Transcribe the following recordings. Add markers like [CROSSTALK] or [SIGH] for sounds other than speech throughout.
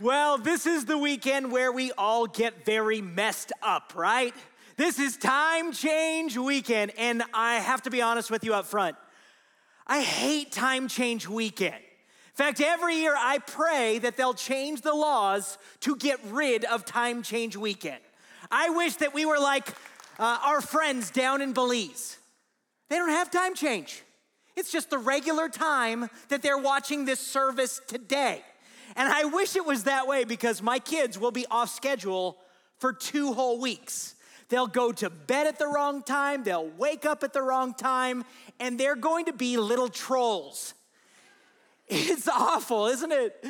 Well, this is the weekend where we all get very messed up, right? This is time change weekend, and I have to be honest with you up front. I hate time change weekend. In fact, every year I pray that they'll change the laws to get rid of time change weekend. I wish that we were like uh, our friends down in Belize. They don't have time change. It's just the regular time that they're watching this service today. And I wish it was that way because my kids will be off schedule for two whole weeks. They'll go to bed at the wrong time, they'll wake up at the wrong time, and they're going to be little trolls. [LAUGHS] It's awful, isn't it?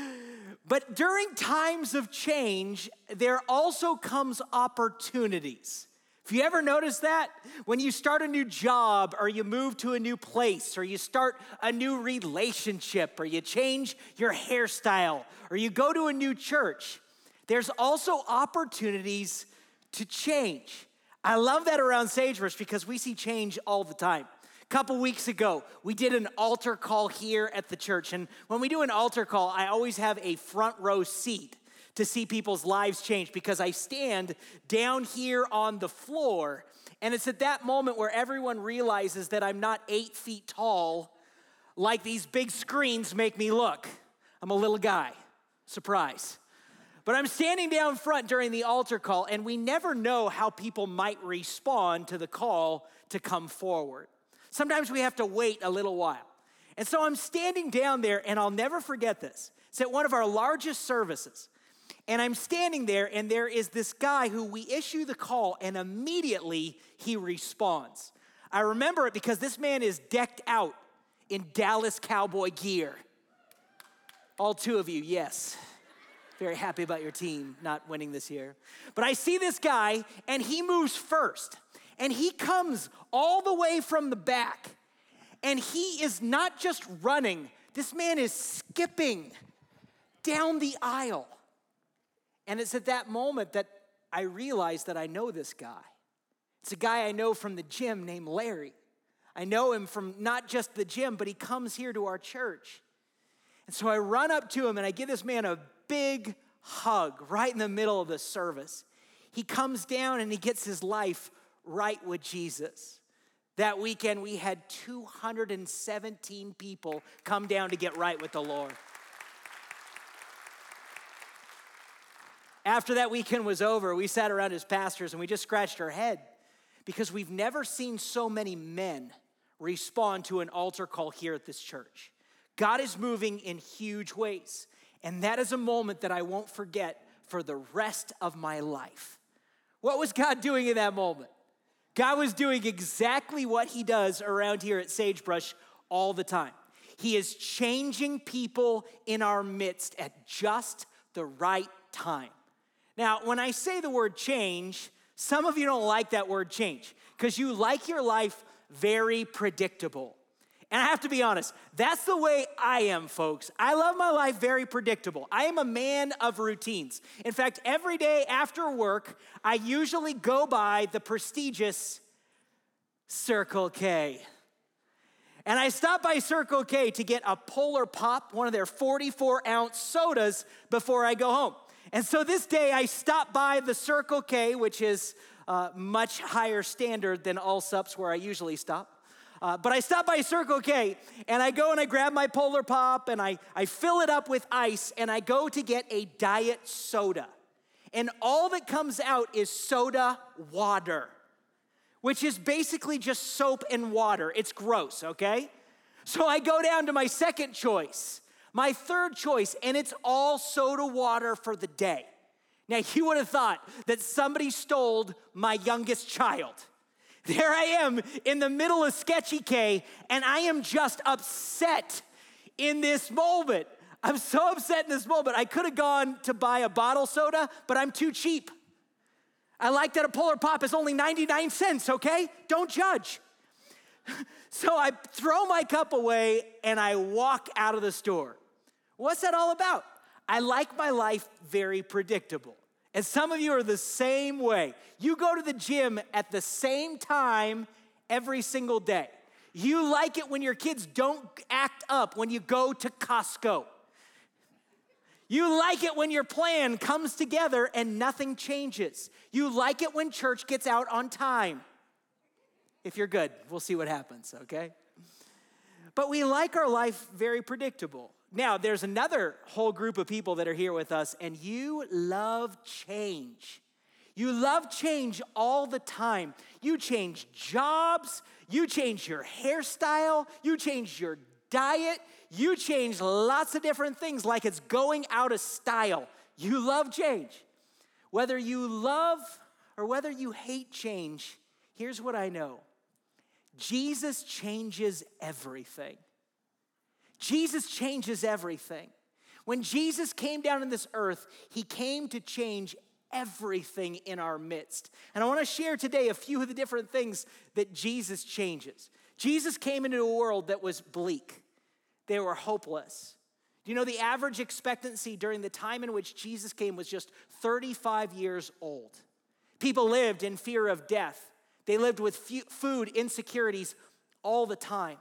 But during times of change, there also comes opportunities. Have you ever noticed that? When you start a new job, or you move to a new place, or you start a new relationship, or you change your hairstyle, or you go to a new church, there's also opportunities to change. I love that around Sagebrush because we see change all the time. A couple weeks ago, we did an altar call here at the church. And when we do an altar call, I always have a front row seat to see people's lives change because I stand down here on the floor. And it's at that moment where everyone realizes that I'm not eight feet tall like these big screens make me look. I'm a little guy. Surprise. But I'm standing down front during the altar call, and we never know how people might respond to the call to come forward. Sometimes we have to wait a little while. And so I'm standing down there, and I'll never forget this. It's at one of our largest services. And I'm standing there, and there is this guy who we issue the call, and immediately he responds. I remember it because this man is decked out in Dallas cowboy gear. All two of you, yes. Very happy about your team not winning this year. But I see this guy, and he moves first, and he comes all the way from the back, and he is not just running, this man is skipping down the aisle. And it's at that moment that I realize that I know this guy. It's a guy I know from the gym named Larry. I know him from not just the gym, but he comes here to our church. And so I run up to him and I give this man a big hug right in the middle of the service. He comes down and he gets his life right with Jesus. That weekend, we had 217 people come down to get right with the Lord. After that weekend was over, we sat around as pastors and we just scratched our head because we've never seen so many men respond to an altar call here at this church. God is moving in huge ways, and that is a moment that I won't forget for the rest of my life. What was God doing in that moment? God was doing exactly what He does around here at Sagebrush all the time. He is changing people in our midst at just the right time. Now, when I say the word change, some of you don't like that word change because you like your life very predictable. And I have to be honest, that's the way I am, folks. I love my life very predictable. I am a man of routines. In fact, every day after work, I usually go by the prestigious Circle K. And I stop by Circle K to get a Polar Pop, one of their 44 ounce sodas, before I go home. And so this day I stopped by the Circle K, which is uh, much higher standard than Allsup's where I usually stop. Uh, but I stop by Circle K and I go and I grab my Polar Pop and I, I fill it up with ice and I go to get a diet soda. And all that comes out is soda water, which is basically just soap and water. It's gross, okay? So I go down to my second choice my third choice, and it's all soda water for the day. Now, you would have thought that somebody stole my youngest child. There I am in the middle of Sketchy K, and I am just upset in this moment. I'm so upset in this moment. I could have gone to buy a bottle soda, but I'm too cheap. I like that a Polar Pop is only 99 cents, okay? Don't judge. [LAUGHS] So I throw my cup away and I walk out of the store. What's that all about? I like my life very predictable. And some of you are the same way. You go to the gym at the same time every single day. You like it when your kids don't act up when you go to Costco. You like it when your plan comes together and nothing changes. You like it when church gets out on time. If you're good, we'll see what happens, okay? But we like our life very predictable. Now, there's another whole group of people that are here with us, and you love change. You love change all the time. You change jobs, you change your hairstyle, you change your diet, you change lots of different things like it's going out of style. You love change. Whether you love or whether you hate change, here's what I know Jesus changes everything. Jesus changes everything. When Jesus came down in this earth, he came to change everything in our midst. And I want to share today a few of the different things that Jesus changes. Jesus came into a world that was bleak, they were hopeless. Do you know the average expectancy during the time in which Jesus came was just 35 years old? People lived in fear of death. They lived with food insecurities all the time.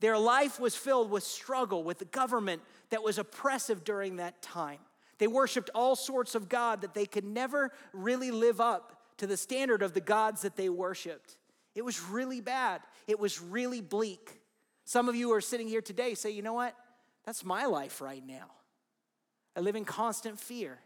Their life was filled with struggle with the government that was oppressive during that time. They worshiped all sorts of God that they could never really live up to the standard of the gods that they worshiped. It was really bad. It was really bleak. Some of you are sitting here today say, you know what? That's my life right now. I live in constant fear.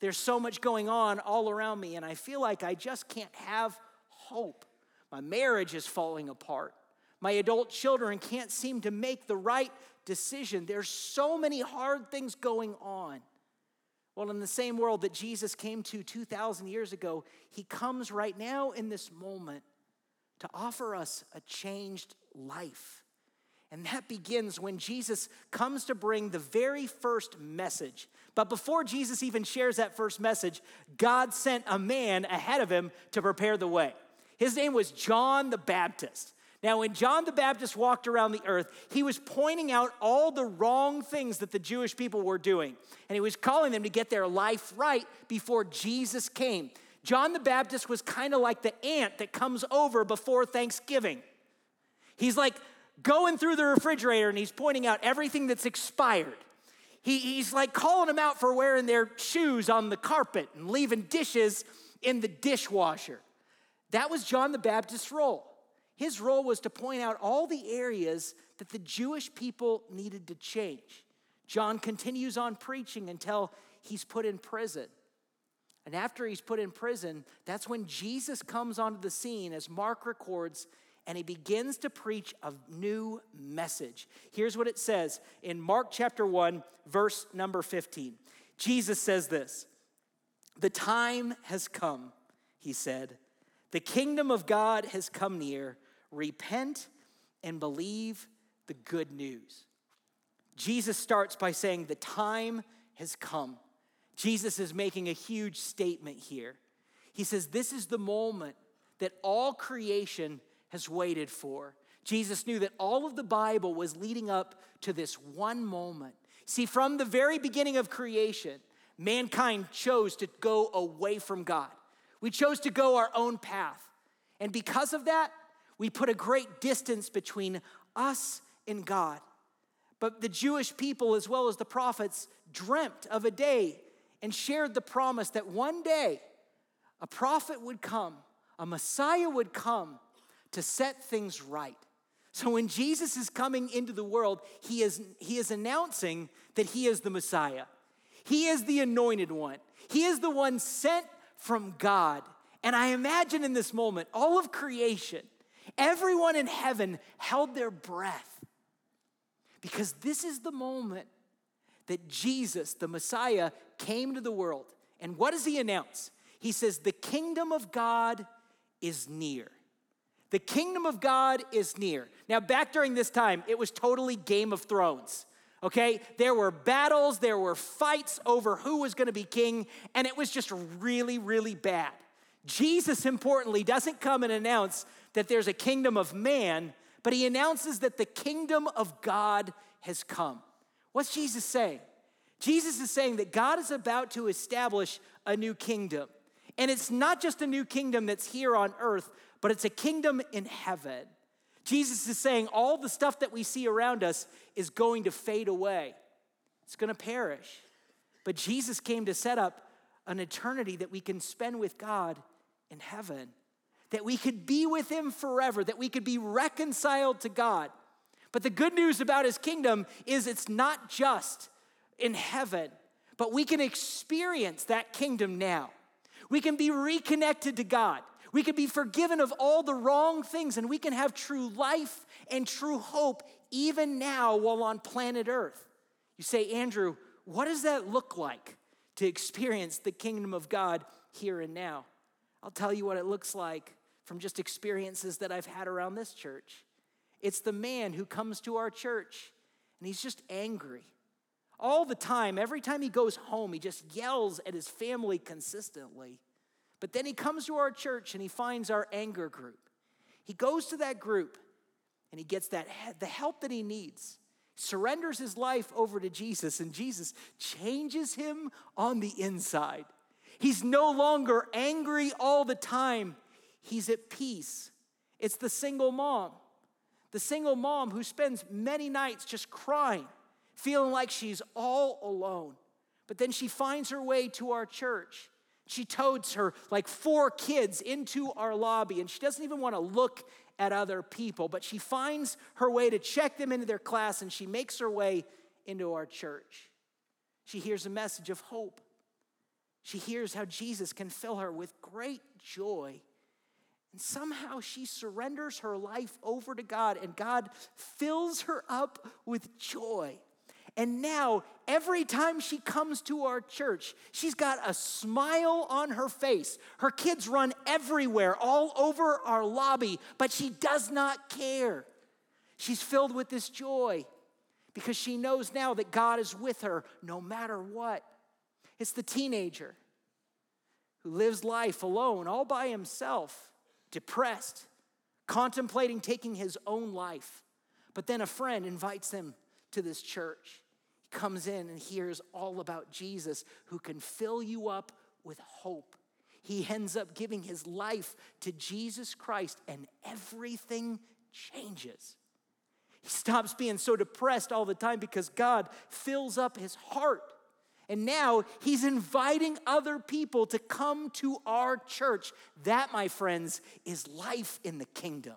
There's so much going on all around me, and I feel like I just can't have hope. My marriage is falling apart. My adult children can't seem to make the right decision. There's so many hard things going on. Well, in the same world that Jesus came to 2,000 years ago, he comes right now in this moment to offer us a changed life. And that begins when Jesus comes to bring the very first message. But before Jesus even shares that first message, God sent a man ahead of him to prepare the way. His name was John the Baptist. Now, when John the Baptist walked around the earth, he was pointing out all the wrong things that the Jewish people were doing. And he was calling them to get their life right before Jesus came. John the Baptist was kind of like the ant that comes over before Thanksgiving. He's like going through the refrigerator and he's pointing out everything that's expired. He, he's like calling them out for wearing their shoes on the carpet and leaving dishes in the dishwasher. That was John the Baptist's role. His role was to point out all the areas that the Jewish people needed to change. John continues on preaching until he's put in prison. And after he's put in prison, that's when Jesus comes onto the scene, as Mark records, and he begins to preach a new message. Here's what it says in Mark chapter 1, verse number 15. Jesus says this The time has come, he said the kingdom of God has come near. Repent and believe the good news. Jesus starts by saying, The time has come. Jesus is making a huge statement here. He says, This is the moment that all creation has waited for. Jesus knew that all of the Bible was leading up to this one moment. See, from the very beginning of creation, mankind chose to go away from God. We chose to go our own path. And because of that, we put a great distance between us and God. But the Jewish people, as well as the prophets, dreamt of a day and shared the promise that one day a prophet would come, a Messiah would come to set things right. So when Jesus is coming into the world, he is, he is announcing that he is the Messiah. He is the anointed one. He is the one sent from God. And I imagine in this moment, all of creation, everyone in heaven held their breath because this is the moment that Jesus, the Messiah, came to the world. And what does he announce? He says, The kingdom of God is near. The kingdom of God is near. Now, back during this time, it was totally Game of Thrones okay? There were battles, there were fights over who was gonna be king, and it was just really, really bad. Jesus, importantly, doesn't come and announce that there's a kingdom of man, but he announces that the kingdom of God has come. What's Jesus saying? Jesus is saying that God is about to establish a new kingdom. And it's not just a new kingdom that's here on earth, but it's a kingdom in heaven. Jesus is saying all the stuff that we see around us is going to fade away, it's going to perish. But Jesus came to set up an eternity that we can spend with God in heaven, that we could be with Him forever, that we could be reconciled to God. But the good news about His kingdom is it's not just in heaven, but we can experience that kingdom now. We can be reconnected to God. We can be forgiven of all the wrong things, and we can have true life and true hope even now while on planet Earth. You say, Andrew, what does that look like to experience the kingdom of God here and now? I'll tell you what it looks like from just experiences that I've had around this church. It's the man who comes to our church and he's just angry. All the time, every time he goes home, he just yells at his family consistently. But then he comes to our church and he finds our anger group. He goes to that group and he gets that the help that he needs surrenders his life over to Jesus, and Jesus changes him on the inside. He's no longer angry all the time, he's at peace. It's the single mom, the single mom who spends many nights just crying, feeling like she's all alone. But then she finds her way to our church. She totes her like four kids into our lobby, and she doesn't even want to look at other people, but she finds her way to check them into their class and she makes her way into our church. She hears a message of hope. She hears how Jesus can fill her with great joy. And somehow she surrenders her life over to God, and God fills her up with joy. And now, every time she comes to our church, she's got a smile on her face. Her kids run everywhere, all over our lobby, but she does not care. She's filled with this joy because she knows now that God is with her no matter what. It's the teenager who lives life alone, all by himself, depressed, contemplating taking his own life. But then a friend invites him to this church He comes in and hears all about Jesus who can fill you up with hope. He ends up giving his life to Jesus Christ and everything changes. He stops being so depressed all the time because God fills up his heart. And now he's inviting other people to come to our church. That, my friends, is life in the kingdom.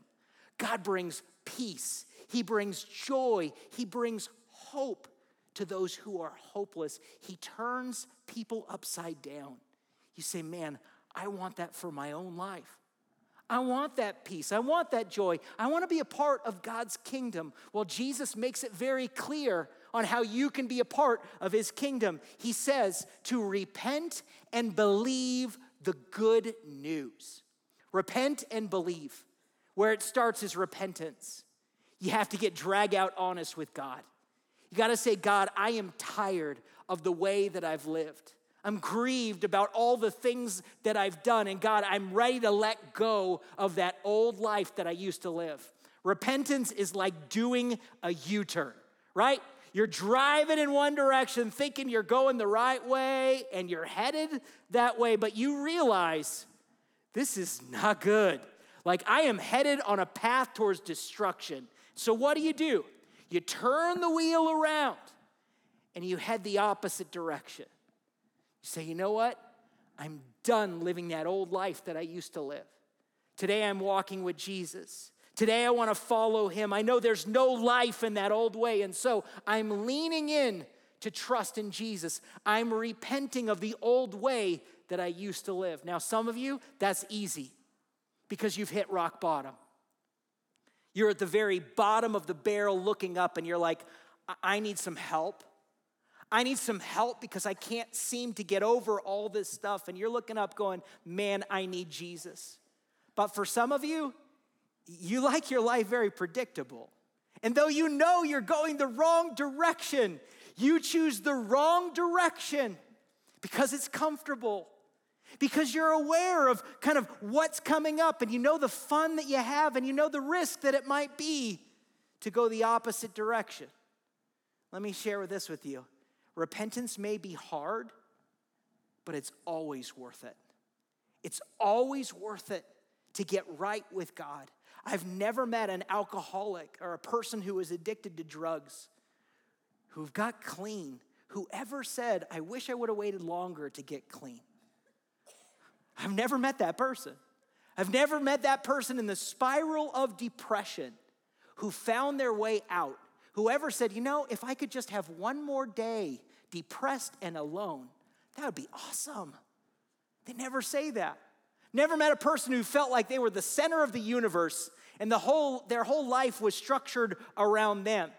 God brings peace, He brings joy, He brings hope to those who are hopeless. He turns people upside down. You say, Man, I want that for my own life. I want that peace. I want that joy. I want to be a part of God's kingdom. Well, Jesus makes it very clear on how you can be a part of his kingdom. He says to repent and believe the good news. Repent and believe. Where it starts is repentance. You have to get drag out honest with God. You got to say, God, I am tired of the way that I've lived. I'm grieved about all the things that I've done. And God, I'm ready to let go of that old life that I used to live. Repentance is like doing a U turn, right? You're driving in one direction, thinking you're going the right way, and you're headed that way, but you realize this is not good. Like, I am headed on a path towards destruction. So, what do you do? You turn the wheel around and you head the opposite direction. You say, you know what? I'm done living that old life that I used to live. Today I'm walking with Jesus. Today I want to follow him. I know there's no life in that old way. And so I'm leaning in to trust in Jesus. I'm repenting of the old way that I used to live. Now, some of you, that's easy because you've hit rock bottom. You're at the very bottom of the barrel looking up, and you're like, I need some help. I need some help because I can't seem to get over all this stuff. And you're looking up going, man, I need Jesus. But for some of you, you like your life very predictable. And though you know you're going the wrong direction, you choose the wrong direction because it's comfortable because you're aware of kind of what's coming up and you know the fun that you have and you know the risk that it might be to go the opposite direction. Let me share this with you. Repentance may be hard, but it's always worth it. It's always worth it to get right with God. I've never met an alcoholic or a person who is addicted to drugs who've got clean whoever said, I wish I would have waited longer to get clean. I've never met that person. I've never met that person in the spiral of depression who found their way out. Whoever said, you know, if I could just have one more day depressed and alone, that would be awesome. They never say that. Never met a person who felt like they were the center of the universe and the whole, their whole life was structured around them,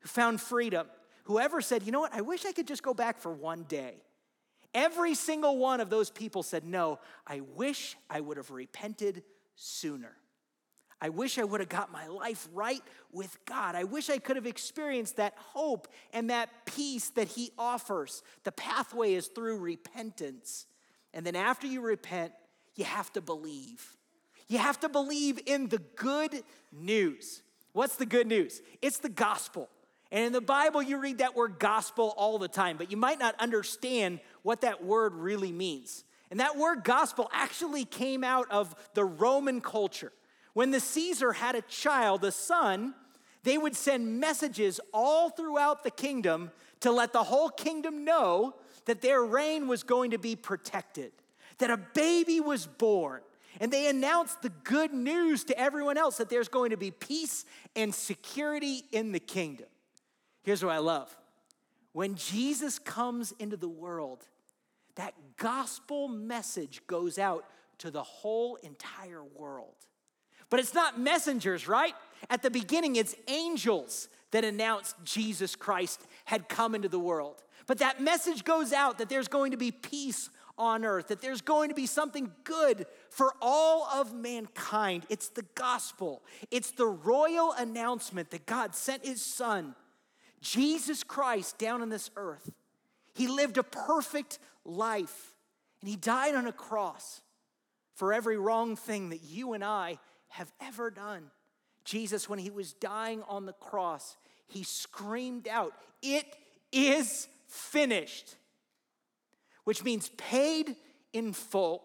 who found freedom. Whoever said, you know what, I wish I could just go back for one day. Every single one of those people said, No, I wish I would have repented sooner. I wish I would have got my life right with God. I wish I could have experienced that hope and that peace that He offers. The pathway is through repentance. And then after you repent, you have to believe. You have to believe in the good news. What's the good news? It's the gospel. And in the Bible, you read that word gospel all the time, but you might not understand what that word really means. And that word gospel actually came out of the Roman culture. When the Caesar had a child, a son, they would send messages all throughout the kingdom to let the whole kingdom know that their reign was going to be protected, that a baby was born, and they announced the good news to everyone else that there's going to be peace and security in the kingdom. Here's what I love when Jesus comes into the world, that gospel message goes out to the whole entire world. But it's not messengers, right? At the beginning, it's angels that announced Jesus Christ had come into the world. But that message goes out that there's going to be peace on earth, that there's going to be something good for all of mankind. It's the gospel, it's the royal announcement that God sent his son, Jesus Christ, down on this earth. He lived a perfect life and he died on a cross for every wrong thing that you and I have ever done. Jesus, when he was dying on the cross, he screamed out, It is finished which means paid in full.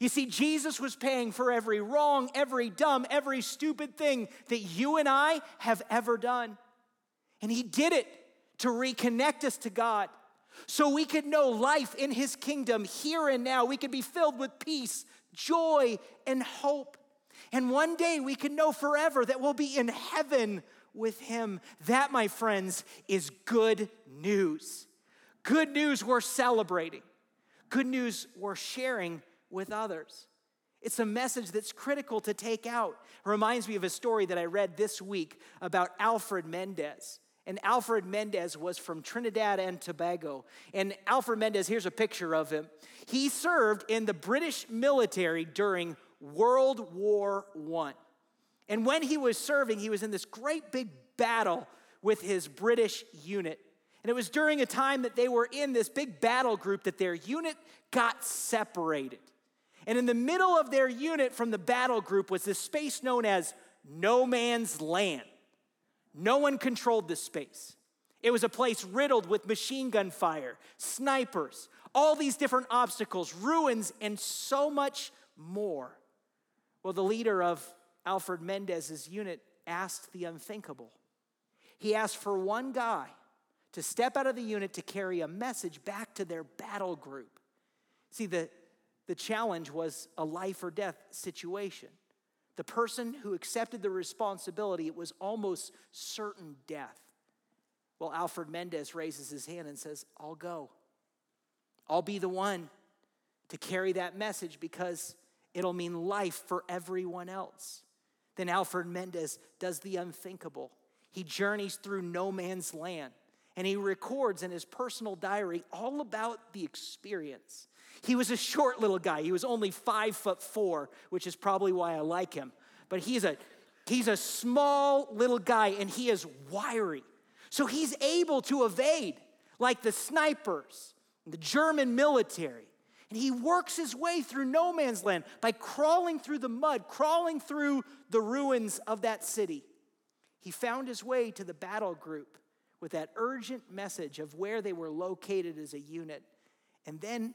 You see, Jesus was paying for every wrong, every dumb, every stupid thing that you and I have ever done. And He did it to reconnect us to God so we could know life in His kingdom here and now. We could be filled with peace, joy, and hope. And one day we can know forever that we'll be in heaven with Him. That, my friends, is good news. Good news we're celebrating. Good news we're sharing with others. It's a message that's critical to take out. It reminds me of a story that I read this week about Alfred Mendes. And Alfred Mendes was from Trinidad and Tobago. And Alfred Mendes, here's a picture of him. He served in the British military during World War I. And when he was serving, he was in this great big battle with his British unit. And it was during a time that they were in this big battle group that their unit got separated. And in the middle of their unit from the battle group was this space known as no man's land. No one controlled this space. It was a place riddled with machine gun fire, snipers, all these different obstacles, ruins, and so much more. Well, the leader of Alfred Mendes's unit asked the unthinkable. He asked for one guy to step out of the unit to carry a message back to their battle group. See, the, the challenge was a life or death situation. The person who accepted the responsibility, it was almost certain death. Well, Alfred Mendes raises his hand and says, I'll go. I'll be the one to carry that message because it'll mean life for everyone else. Then Alfred Mendes does the unthinkable. He journeys through no man's land and he records in his personal diary all about the experience. He was a short little guy. He was only five foot four, which is probably why I like him. But he's a he's a small little guy and he is wiry. So he's able to evade like the snipers, the German military. And he works his way through no man's land by crawling through the mud, crawling through the ruins of that city. He found his way to the battle group with that urgent message of where they were located as a unit. And then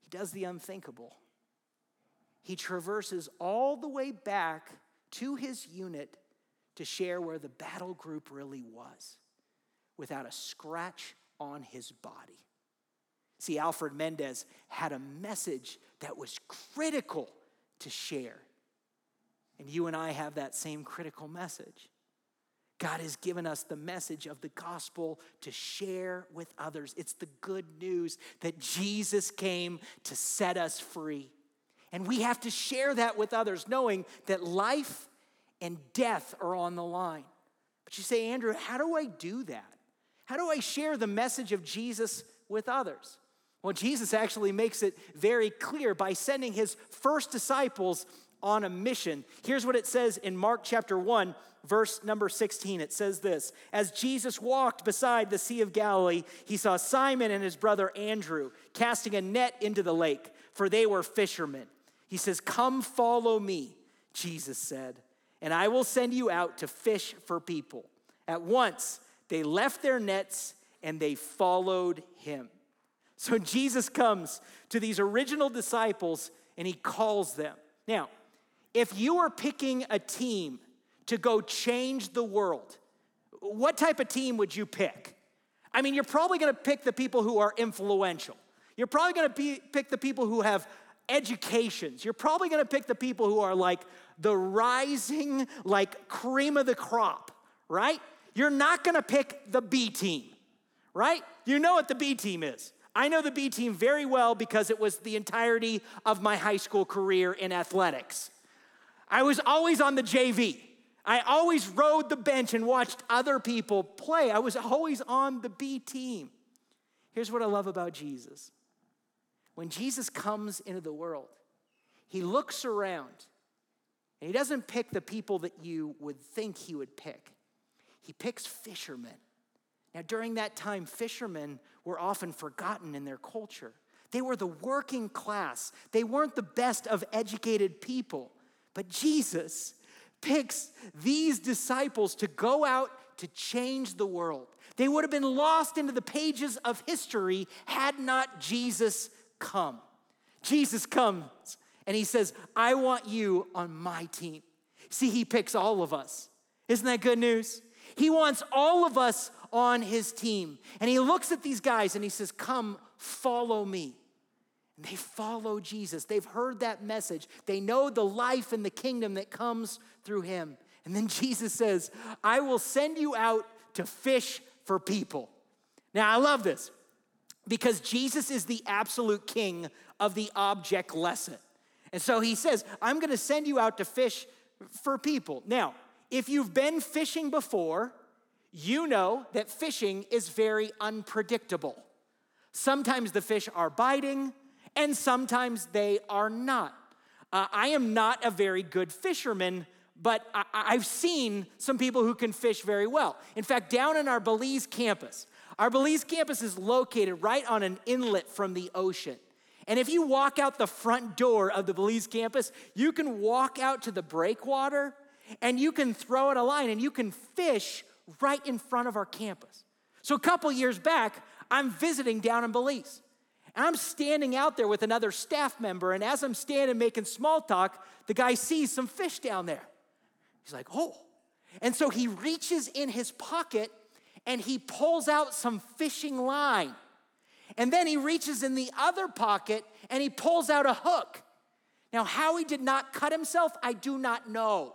he does the unthinkable. He traverses all the way back to his unit to share where the battle group really was without a scratch on his body. See, Alfred Mendes had a message that was critical to share. And you and I have that same critical message. God has given us the message of the gospel to share with others. It's the good news that Jesus came to set us free. And we have to share that with others, knowing that life and death are on the line. But you say, Andrew, how do I do that? How do I share the message of Jesus with others? Well, Jesus actually makes it very clear by sending his first disciples on a mission. Here's what it says in Mark chapter 1, verse number 16. It says this As Jesus walked beside the Sea of Galilee, he saw Simon and his brother Andrew casting a net into the lake, for they were fishermen. He says, Come follow me, Jesus said, and I will send you out to fish for people. At once, they left their nets and they followed him. So Jesus comes to these original disciples and he calls them. Now, if you are picking a team to go change the world, what type of team would you pick? I mean, you're probably gonna pick the people who are influential. You're probably gonna be, pick the people who have educations. You're probably gonna pick the people who are like the rising, like cream of the crop, right? You're not gonna pick the B team, right? You know what the B team is. I know the B team very well because it was the entirety of my high school career in athletics. I was always on the JV. I always rode the bench and watched other people play. I was always on the B team. Here's what I love about Jesus when Jesus comes into the world, he looks around and he doesn't pick the people that you would think he would pick, he picks fishermen. Now, during that time, fishermen were often forgotten in their culture. They were the working class, they weren't the best of educated people. But Jesus picks these disciples to go out to change the world. They would have been lost into the pages of history had not Jesus come. Jesus comes and he says, I want you on my team. See, he picks all of us. Isn't that good news? He wants all of us on his team. And he looks at these guys and he says, Come, follow me. And they follow Jesus. They've heard that message. They know the life and the kingdom that comes through him. And then [LAUGHS] Jesus says, I will send you out to fish for people. Now, I love this because Jesus is the absolute king of the object lesson. And so he says, I'm going to send you out to fish for people. Now, if you've been fishing before, you know that fishing is very unpredictable. Sometimes the fish are biting, and sometimes they are not. Uh, I am not a very good fisherman, but I, have seen some people who can fish very well. In fact, down in our Belize campus, our Belize campus is located right on an inlet from the ocean. And if you walk out the front door of the Belize campus, you can walk out to the breakwater and you can throw out a line and you can fish right in front of our campus. So a couple years back, I'm visiting down in Belize. And I'm standing out there with another staff member, and as I'm standing making small talk, the guy sees some fish down there. He's like, oh. And so he reaches in his pocket and he pulls out some fishing line. And then he reaches in the other pocket and he pulls out a hook. Now, how he did not cut himself, I do not know.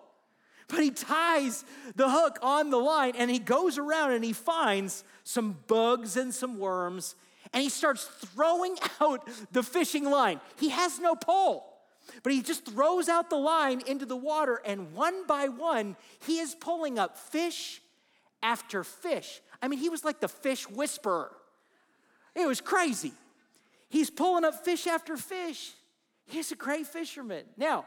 But he ties the hook on the line and he goes around and he finds some bugs and some worms and he starts throwing [LAUGHS] out the fishing line. He has no pole. But he just throws out the line into the water, and one by one, he is pulling up fish after fish. I mean, he was like the fish whisperer. It was crazy. He's pulling up fish after fish. He's a great fisherman. Now,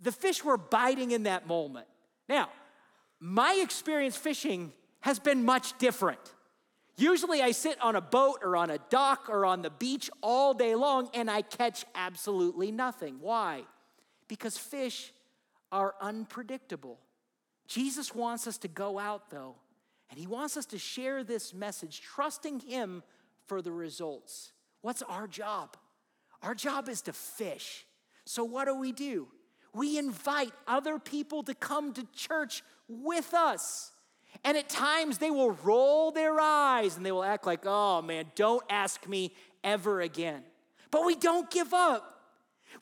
the fish were biting in that moment. Now, my experience fishing has been much different. Usually, I sit on a boat or on a dock or on the beach all day long and I catch absolutely nothing. Why? Because fish are unpredictable. Jesus wants us to go out, though, and he wants us to share this message, trusting him for the results. What's our job? Our job is to fish. So, what do we do? we invite other people to come to church with us. And at times they will roll their eyes and they will act like, oh man, don't ask me ever again. But we don't give up.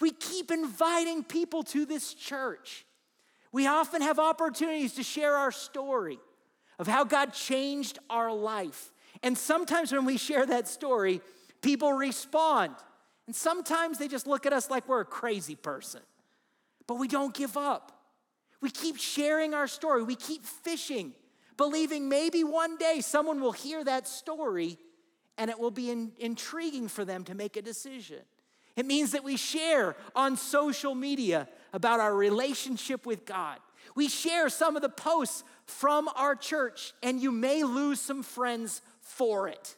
We keep inviting people to this church. We often have opportunities to share our story of how God changed our life. And sometimes when we share that story, people respond. And sometimes they just look at us like we're a crazy person. But we don't give up. We keep sharing our story. We keep fishing, believing maybe one day someone will hear that story and it will be in, intriguing for them to make a decision. It means that we share on social media about our relationship with God. We share some of the posts from our church, and you may lose some friends for it.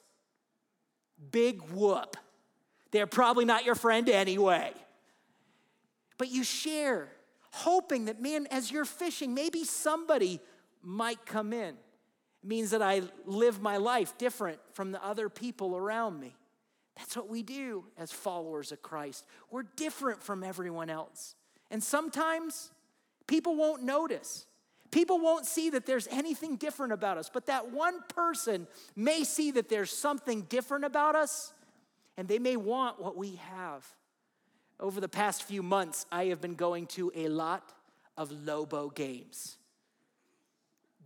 Big whoop. They're probably not your friend anyway. But you share, hoping that, man, as you're fishing, maybe somebody might come in. It means that I live my life different from the other people around me. That's what we do as followers of Christ. We're different from everyone else. And sometimes people won't notice. People won't see that there's anything different about us, but that one person may see that there's something different about us, and they may want what we have. Over the past few months, I have been going to a lot of Lobo games.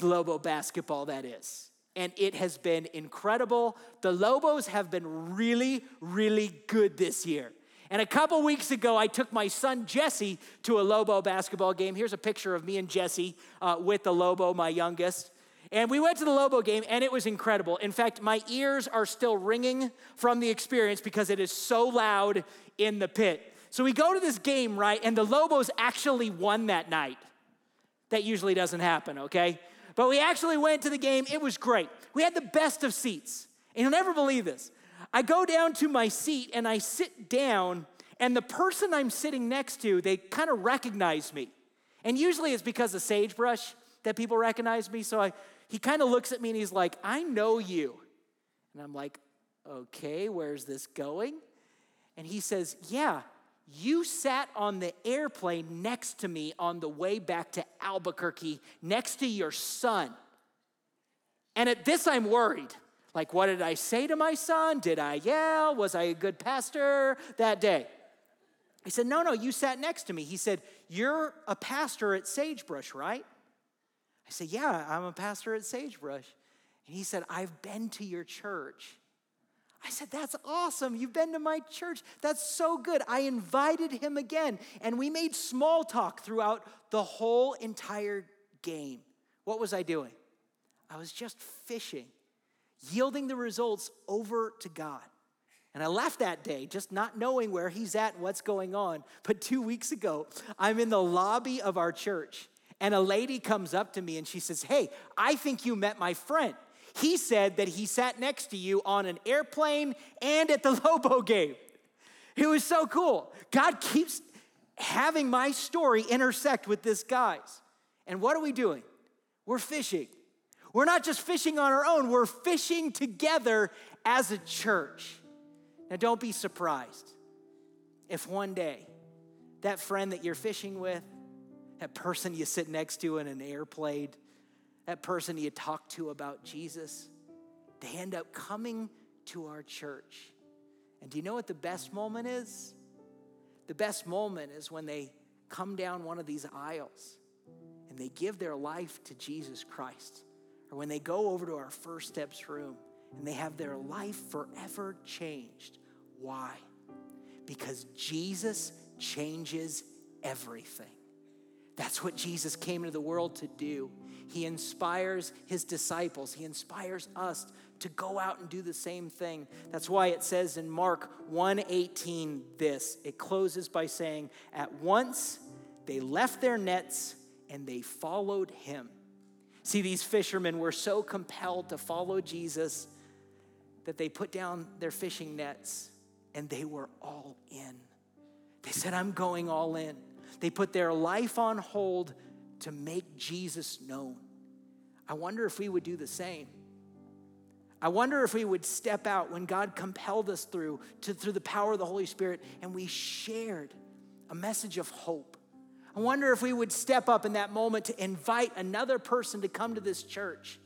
Lobo basketball, that is. And it has been incredible. The Lobos have been really, really good this year. And a couple weeks ago, I took my son Jesse to a Lobo basketball game. Here's a picture of me and Jesse uh, with the Lobo, my youngest. And we went to the Lobo game, and it was incredible. In fact, my ears are still ringing from the experience because it is so loud in the pit. So we go to this game, right? And the Lobos actually won that night. That usually doesn't happen, okay? But we actually went to the game. It was great. We had the best of seats. And you'll never believe this. I go down to my seat and I sit down, and the person I'm sitting next to, they kind of recognize me. And usually it's because of sagebrush that people recognize me. So I, he kind of looks at me and he's like, I know you. And I'm like, okay, where's this going? And he says, Yeah, you sat on the airplane next to me on the way back to Albuquerque, next to your son. And at this, I'm worried. Like, what did I say to my son? Did I yell? Was I a good pastor that day? He said, No, no, you sat next to me. He said, You're a pastor at Sagebrush, right? I said, Yeah, I'm a pastor at Sagebrush. And he said, I've been to your church. I said, That's awesome. You've been to my church. That's so good. I invited him again, and we made small talk throughout the whole entire game. What was I doing? I was just fishing yielding the results over to God. And I left that day just not knowing where he's at what's going on. But two weeks ago, I'm in the lobby of our church, and a lady comes up to me and she says, Hey, I think you met my friend. He said that he sat next to you on an airplane and at the [LAUGHS] Lobo game. It was so cool. God keeps having my story intersect with this guy's. And what are we doing? We're fishing. We're not just fishing on our own, we're fishing together as a church. Now, don't be surprised if one day that friend that you're fishing with, that person you sit next to in an airplane, that person you talk to about Jesus, they end up coming to our church. And do you know what the best moment is? The best moment is when they come down one of these aisles and they give their life to Jesus Christ or when they go over to our First Steps room and they have their life forever changed. Why? Because Jesus changes everything. That's what Jesus came into the world to do. He inspires his disciples, he inspires us to go out and do the same thing. That's why it says in Mark 1:18 this. It closes by saying, "At once they left their nets and they followed him." See, these fishermen were so compelled to follow Jesus that they put down their fishing nets and they were all in. They said, I'm going all in. They put their life on hold to make Jesus known. I wonder if we would do the same. I wonder if we would step out when God compelled us through to, through the power of the Holy Spirit and we shared a message of hope I wonder if we would step up in that moment to invite another person to come to this church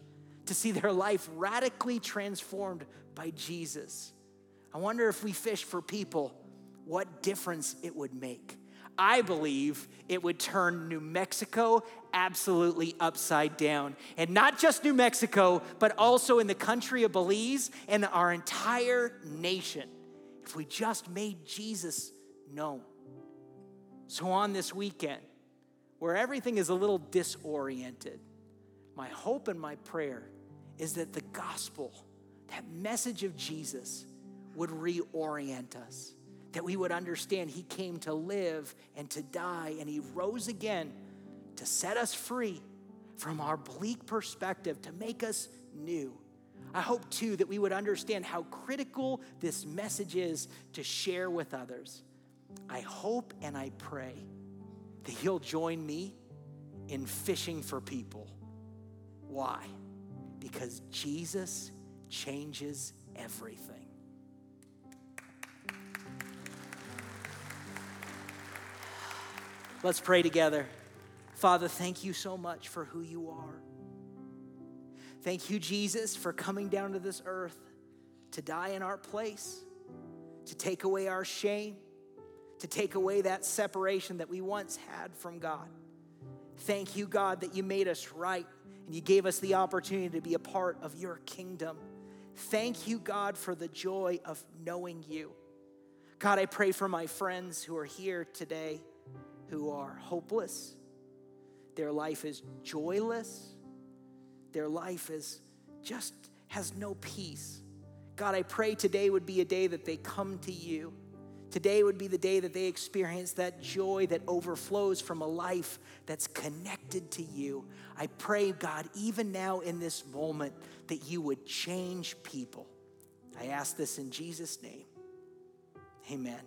to see their life radically transformed by Jesus. I wonder if we fish for people, what difference it would make. I believe it would turn New Mexico absolutely upside down. And not just New Mexico, but also in the country of Belize and our entire nation if we just made Jesus known. So, on this weekend, where everything is a little disoriented, my hope and my prayer is that the gospel, that message of Jesus, would reorient us. That we would understand He came to live and to die, and He rose again to set us free from our bleak perspective, to make us new. I hope too that we would understand how critical this message is to share with others. I hope and I pray that you'll join me in fishing for people. Why? Because Jesus changes everything. Let's pray together. Father, thank you so much for who you are. Thank you, Jesus, for coming down to this earth to die in our place, to take away our shame, to take away that separation that we once had from God. Thank you, God, that you made us right and you gave us the opportunity to be a part of your kingdom. Thank you, God, for the joy of knowing you. God, I pray for my friends who are here today who are hopeless. Their life is joyless. Their life is just has no peace. God, I pray today would be a day that they come to you Today would be the day that they experience that joy that overflows from a life that's connected to you. I pray, God, even now in this moment, that you would change people. I ask this in Jesus' name. Amen.